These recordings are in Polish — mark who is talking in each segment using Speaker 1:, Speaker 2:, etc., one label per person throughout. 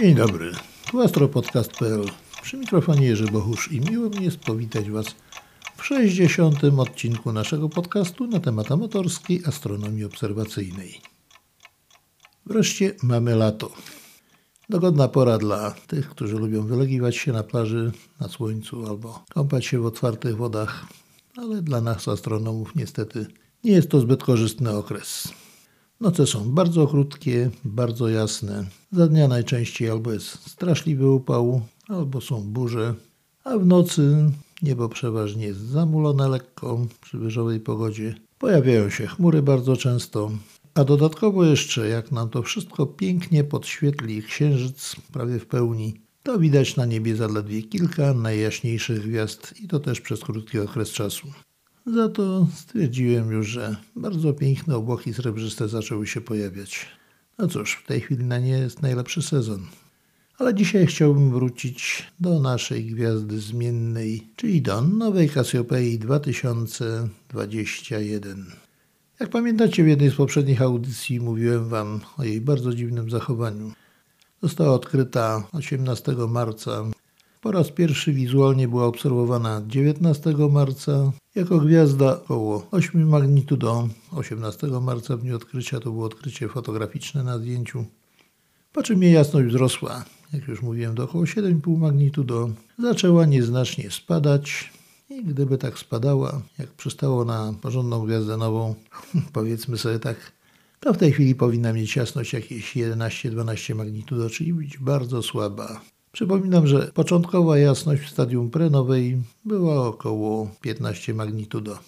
Speaker 1: Dzień dobry, tu astropodcast.pl. Przy mikrofonie Jerzy Bohusz i miło mi jest powitać Was w 60. odcinku naszego podcastu na temat amatorskiej astronomii obserwacyjnej. Wreszcie mamy lato. Dogodna pora dla tych, którzy lubią wylegiwać się na plaży, na słońcu albo kąpać się w otwartych wodach, ale dla nas astronomów niestety nie jest to zbyt korzystny okres. Noce są bardzo krótkie, bardzo jasne. Za dnia najczęściej albo jest straszliwy upał, albo są burze, a w nocy niebo przeważnie jest zamulone lekko przy wyżowej pogodzie. Pojawiają się chmury bardzo często, a dodatkowo jeszcze, jak nam to wszystko pięknie podświetli księżyc prawie w pełni, to widać na niebie zaledwie kilka najjaśniejszych gwiazd i to też przez krótki okres czasu. Za to stwierdziłem już, że bardzo piękne obłoki srebrzyste zaczęły się pojawiać. No cóż, w tej chwili na nie jest najlepszy sezon. Ale dzisiaj chciałbym wrócić do naszej gwiazdy zmiennej, czyli do nowej Cassiopeii 2021. Jak pamiętacie, w jednej z poprzednich audycji mówiłem Wam o jej bardzo dziwnym zachowaniu. Została odkryta 18 marca. Po raz pierwszy wizualnie była obserwowana 19 marca jako gwiazda około 8 magnitudo. 18 marca w dniu odkrycia to było odkrycie fotograficzne na zdjęciu. Po czym jej jasność wzrosła, jak już mówiłem, do około 7,5 magnitudo. Zaczęła nieznacznie spadać. I gdyby tak spadała, jak przystało na porządną gwiazdę nową, powiedzmy sobie tak, to w tej chwili powinna mieć jasność jakieś 11-12 magnitudo, czyli być bardzo słaba. Przypominam, że początkowa jasność w stadium prenowej była około 15 magnitudo.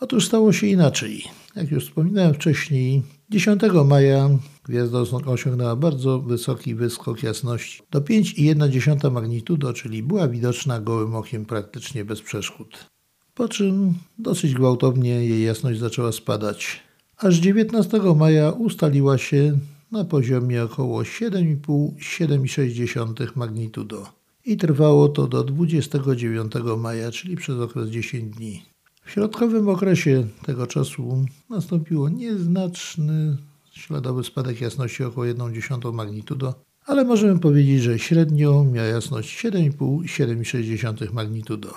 Speaker 1: Otóż stało się inaczej. Jak już wspominałem wcześniej, 10 maja gwiazda osiągnęła bardzo wysoki wyskok jasności do 5,1 magnitudo, czyli była widoczna gołym okiem praktycznie bez przeszkód. Po czym dosyć gwałtownie jej jasność zaczęła spadać. Aż 19 maja ustaliła się na poziomie około 7,5-7,6 magnitudo i trwało to do 29 maja, czyli przez okres 10 dni. W środkowym okresie tego czasu nastąpiło nieznaczny śladowy spadek jasności około 1,1 magnitudo, ale możemy powiedzieć, że średnio miała jasność 7,5-7,6 magnitudo.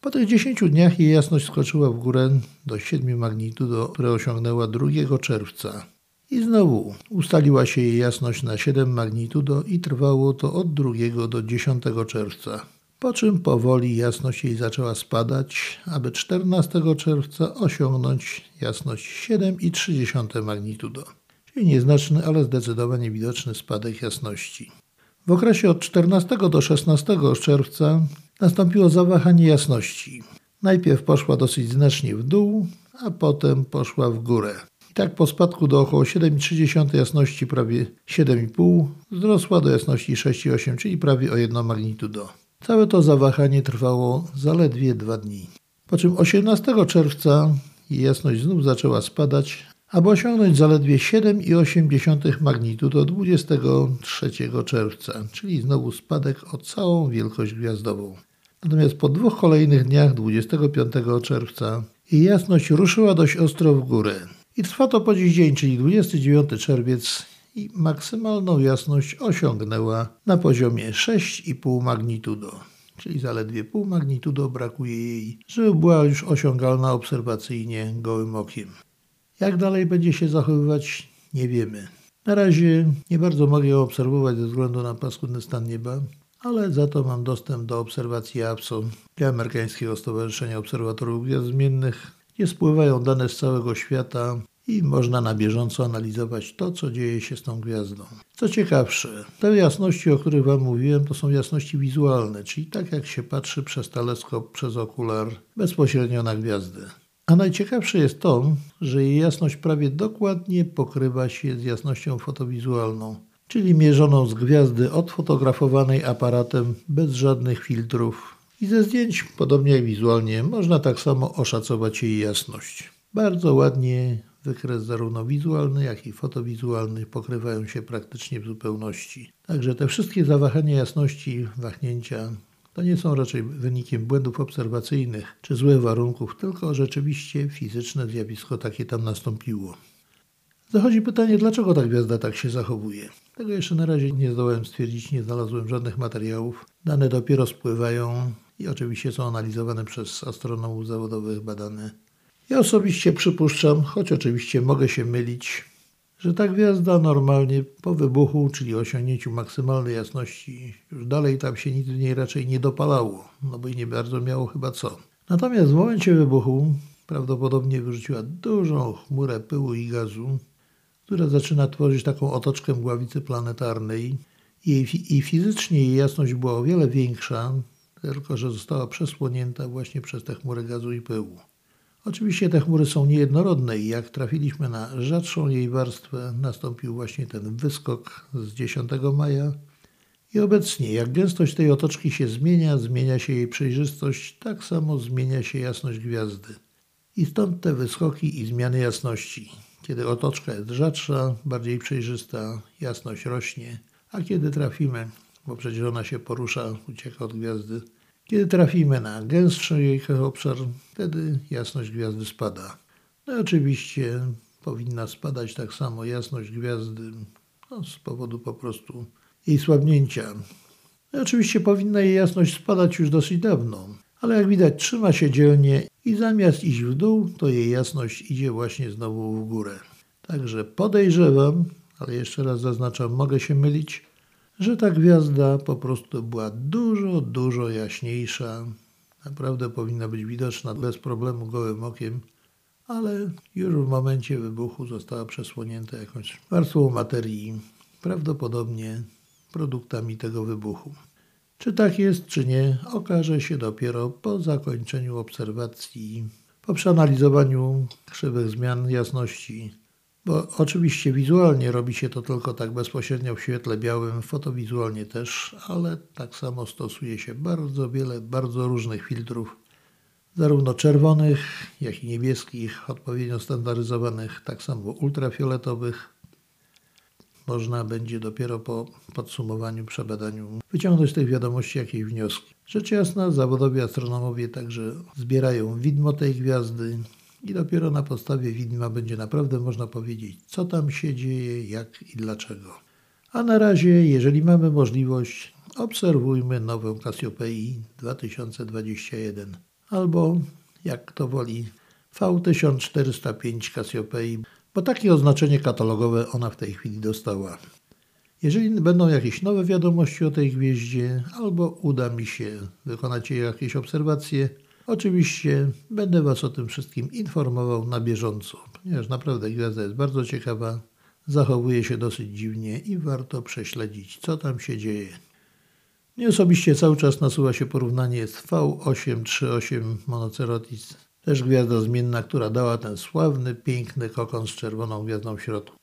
Speaker 1: Po tych 10 dniach jej jasność skoczyła w górę do 7 magnitudo, które osiągnęła 2 czerwca. I znowu ustaliła się jej jasność na 7 magnitudo i trwało to od 2 do 10 czerwca. Po czym powoli jasność jej zaczęła spadać, aby 14 czerwca osiągnąć jasność 7,3 magnitudo, czyli nieznaczny, ale zdecydowanie widoczny spadek jasności. W okresie od 14 do 16 czerwca nastąpiło zawahanie jasności. Najpierw poszła dosyć znacznie w dół, a potem poszła w górę. Tak po spadku do około 7,3 jasności prawie 7,5 wzrosła do jasności 6,8, czyli prawie o 1 magnitudo. Całe to zawahanie trwało zaledwie dwa dni. Po czym 18 czerwca jasność znów zaczęła spadać, aby osiągnąć zaledwie 7,8 magnitudo 23 czerwca, czyli znowu spadek o całą wielkość gwiazdową. Natomiast po dwóch kolejnych dniach, 25 czerwca, jej jasność ruszyła dość ostro w górę. I trwa to po dziś dzień, czyli 29 czerwiec i maksymalną jasność osiągnęła na poziomie 6,5 magnitudo, czyli zaledwie pół magnitudo brakuje jej, żeby była już osiągalna obserwacyjnie gołym okiem. Jak dalej będzie się zachowywać, nie wiemy. Na razie nie bardzo mogę ją obserwować ze względu na paskudny stan nieba, ale za to mam dostęp do obserwacji APSO, amerykańskiego Stowarzyszenia Obserwatorów Gwiazd Zmiennych, gdzie spływają dane z całego świata i można na bieżąco analizować to, co dzieje się z tą gwiazdą. Co ciekawsze, te jasności, o których Wam mówiłem, to są jasności wizualne, czyli tak jak się patrzy przez teleskop, przez okular bezpośrednio na gwiazdę. A najciekawsze jest to, że jej jasność prawie dokładnie pokrywa się z jasnością fotowizualną, czyli mierzoną z gwiazdy odfotografowanej aparatem bez żadnych filtrów. I ze zdjęć, podobnie jak wizualnie, można tak samo oszacować jej jasność. Bardzo ładnie Wykres zarówno wizualny, jak i fotowizualny pokrywają się praktycznie w zupełności. Także te wszystkie zawahania jasności, wahnięcia to nie są raczej wynikiem błędów obserwacyjnych czy złych warunków, tylko rzeczywiście fizyczne zjawisko takie tam nastąpiło. Zachodzi pytanie, dlaczego ta gwiazda tak się zachowuje. Tego jeszcze na razie nie zdołałem stwierdzić, nie znalazłem żadnych materiałów. Dane dopiero spływają i oczywiście są analizowane przez astronomów zawodowych, badane. Ja osobiście przypuszczam, choć oczywiście mogę się mylić, że ta gwiazda normalnie po wybuchu, czyli osiągnięciu maksymalnej jasności, już dalej tam się nic w niej raczej nie dopalało, no bo i nie bardzo miało chyba co. Natomiast w momencie wybuchu prawdopodobnie wyrzuciła dużą chmurę pyłu i gazu, która zaczyna tworzyć taką otoczkę mgławicy planetarnej i, i fizycznie jej jasność była o wiele większa, tylko że została przesłonięta właśnie przez tę chmurę gazu i pyłu. Oczywiście te chmury są niejednorodne i jak trafiliśmy na rzadszą jej warstwę, nastąpił właśnie ten wyskok z 10 maja. I obecnie, jak gęstość tej otoczki się zmienia, zmienia się jej przejrzystość, tak samo zmienia się jasność gwiazdy. I stąd te wyskoki i zmiany jasności. Kiedy otoczka jest rzadsza, bardziej przejrzysta, jasność rośnie, a kiedy trafimy, bo przecież ona się porusza, ucieka od gwiazdy, kiedy trafimy na gęstszy jej obszar, wtedy jasność gwiazdy spada. No i oczywiście powinna spadać tak samo jasność gwiazdy no, z powodu po prostu jej słabnięcia. No oczywiście powinna jej jasność spadać już dosyć dawno, ale jak widać trzyma się dzielnie i zamiast iść w dół, to jej jasność idzie właśnie znowu w górę. Także podejrzewam, ale jeszcze raz zaznaczam, mogę się mylić, że ta gwiazda po prostu była dużo, dużo jaśniejsza. Naprawdę powinna być widoczna bez problemu gołym okiem, ale już w momencie wybuchu została przesłonięta jakąś warstwą materii, prawdopodobnie produktami tego wybuchu. Czy tak jest, czy nie, okaże się dopiero po zakończeniu obserwacji, po przeanalizowaniu krzywych zmian jasności bo oczywiście wizualnie robi się to tylko tak bezpośrednio w świetle białym, fotowizualnie też, ale tak samo stosuje się bardzo wiele, bardzo różnych filtrów, zarówno czerwonych, jak i niebieskich, odpowiednio standaryzowanych, tak samo ultrafioletowych. Można będzie dopiero po podsumowaniu, przebadaniu wyciągnąć z tych wiadomości jakieś wnioski. Rzecz jasna, zawodowi astronomowie także zbierają widmo tej gwiazdy, i dopiero na podstawie widma będzie naprawdę można powiedzieć, co tam się dzieje, jak i dlaczego. A na razie, jeżeli mamy możliwość, obserwujmy nową Cassiopeii 2021 albo, jak kto woli, V1405 Cassiopeii, bo takie oznaczenie katalogowe ona w tej chwili dostała. Jeżeli będą jakieś nowe wiadomości o tej gwieździe, albo uda mi się wykonać jej jakieś obserwacje, Oczywiście będę Was o tym wszystkim informował na bieżąco, ponieważ naprawdę gwiazda jest bardzo ciekawa, zachowuje się dosyć dziwnie i warto prześledzić, co tam się dzieje. Mnie osobiście cały czas nasuwa się porównanie z V838 Monocerotis, też gwiazda zmienna, która dała ten sławny, piękny kokon z czerwoną gwiazdą w środku.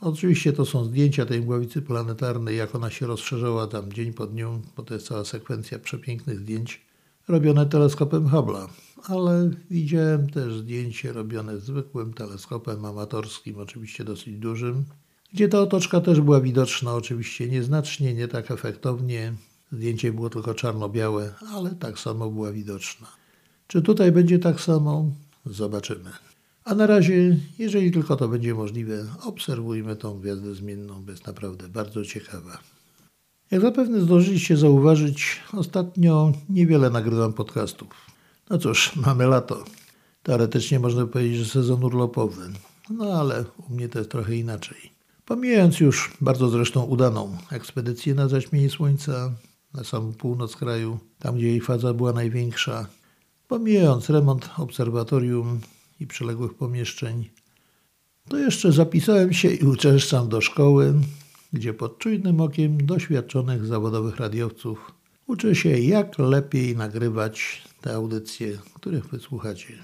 Speaker 1: Oczywiście to są zdjęcia tej mgławicy planetarnej, jak ona się rozszerzała tam dzień po dniu, bo to jest cała sekwencja przepięknych zdjęć robione teleskopem Hubble'a, ale widziałem też zdjęcie robione zwykłym teleskopem amatorskim, oczywiście dosyć dużym, gdzie ta otoczka też była widoczna, oczywiście nieznacznie, nie tak efektownie. Zdjęcie było tylko czarno-białe, ale tak samo była widoczna. Czy tutaj będzie tak samo? Zobaczymy. A na razie, jeżeli tylko to będzie możliwe, obserwujmy tą gwiazdę zmienną, bo jest naprawdę bardzo ciekawa. Jak zapewne zdążyliście zauważyć, ostatnio niewiele nagrywam podcastów. No cóż, mamy lato. Teoretycznie można powiedzieć, że sezon urlopowy. No ale u mnie to jest trochę inaczej. Pomijając już bardzo zresztą udaną ekspedycję na zaćmienie słońca na samą północ kraju, tam gdzie jej faza była największa, pomijając remont obserwatorium i przyległych pomieszczeń, to jeszcze zapisałem się i uczęszczam do szkoły, gdzie pod czujnym okiem doświadczonych zawodowych radiowców uczy się, jak lepiej nagrywać te audycje, których wysłuchacie.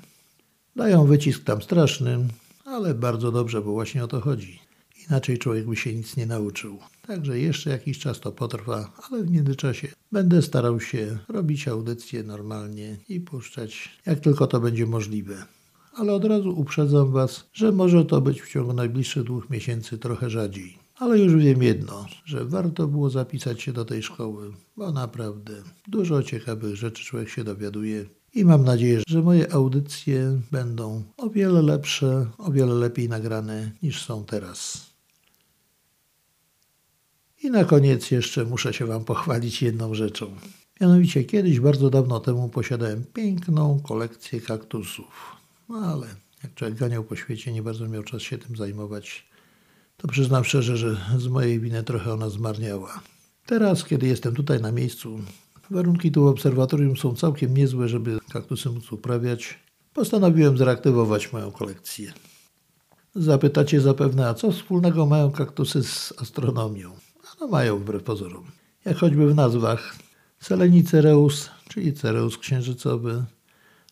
Speaker 1: Dają wycisk tam straszny, ale bardzo dobrze, bo właśnie o to chodzi. Inaczej człowiek by się nic nie nauczył. Także jeszcze jakiś czas to potrwa, ale w międzyczasie będę starał się robić audycje normalnie i puszczać, jak tylko to będzie możliwe. Ale od razu uprzedzam Was, że może to być w ciągu najbliższych dwóch miesięcy trochę rzadziej. Ale już wiem jedno, że warto było zapisać się do tej szkoły, bo naprawdę dużo ciekawych rzeczy człowiek się dowiaduje. I mam nadzieję, że moje audycje będą o wiele lepsze, o wiele lepiej nagrane niż są teraz. I na koniec jeszcze muszę się Wam pochwalić jedną rzeczą. Mianowicie kiedyś, bardzo dawno temu, posiadałem piękną kolekcję kaktusów. No ale jak człowiek ganiał po świecie, nie bardzo miał czas się tym zajmować. To przyznam szczerze, że z mojej winy trochę ona zmarniała. Teraz, kiedy jestem tutaj na miejscu, warunki tu w obserwatorium są całkiem niezłe, żeby kaktusy móc uprawiać. Postanowiłem zreaktywować moją kolekcję. Zapytacie zapewne, a co wspólnego mają kaktusy z astronomią? No mają wbrew pozorom. Jak choćby w nazwach Selenicereus, czyli cereus księżycowy,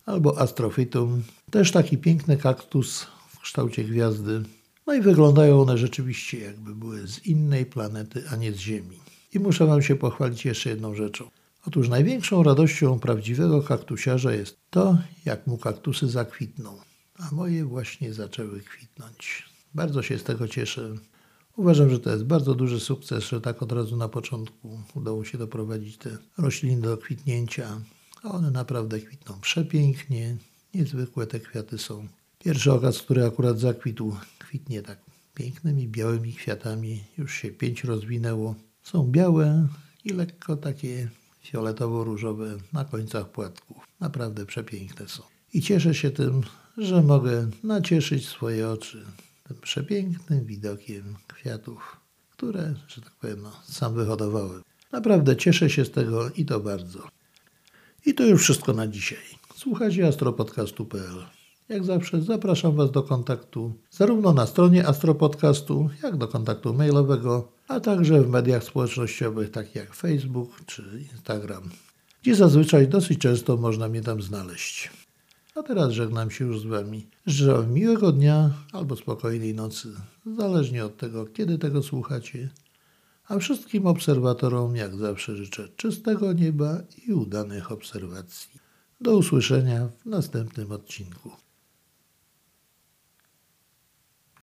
Speaker 1: albo Astrophytum, też taki piękny kaktus w kształcie gwiazdy. No i wyglądają one rzeczywiście jakby były z innej planety, a nie z Ziemi. I muszę Wam się pochwalić jeszcze jedną rzeczą. Otóż największą radością prawdziwego kaktusiarza jest to, jak mu kaktusy zakwitną. A moje właśnie zaczęły kwitnąć. Bardzo się z tego cieszę. Uważam, że to jest bardzo duży sukces, że tak od razu na początku udało się doprowadzić te rośliny do kwitnięcia. A one naprawdę kwitną przepięknie, niezwykłe te kwiaty są. Pierwszy okaz, który akurat zakwitł, kwitnie tak pięknymi białymi kwiatami. Już się pięć rozwinęło. Są białe i lekko takie fioletowo-różowe na końcach płatków. Naprawdę przepiękne są. I cieszę się tym, że mogę nacieszyć swoje oczy tym przepięknym widokiem kwiatów, które, że tak powiem, no, sam wyhodowałem. Naprawdę cieszę się z tego i to bardzo. I to już wszystko na dzisiaj. Słuchajcie astropodcastu.pl. Jak zawsze zapraszam Was do kontaktu zarówno na stronie Astropodcastu, jak do kontaktu mailowego, a także w mediach społecznościowych takich jak Facebook czy Instagram, gdzie zazwyczaj dosyć często można mnie tam znaleźć. A teraz żegnam się już z Wami. Życzę miłego dnia albo spokojnej nocy, zależnie od tego, kiedy tego słuchacie. A wszystkim obserwatorom, jak zawsze, życzę czystego nieba i udanych obserwacji. Do usłyszenia w następnym odcinku.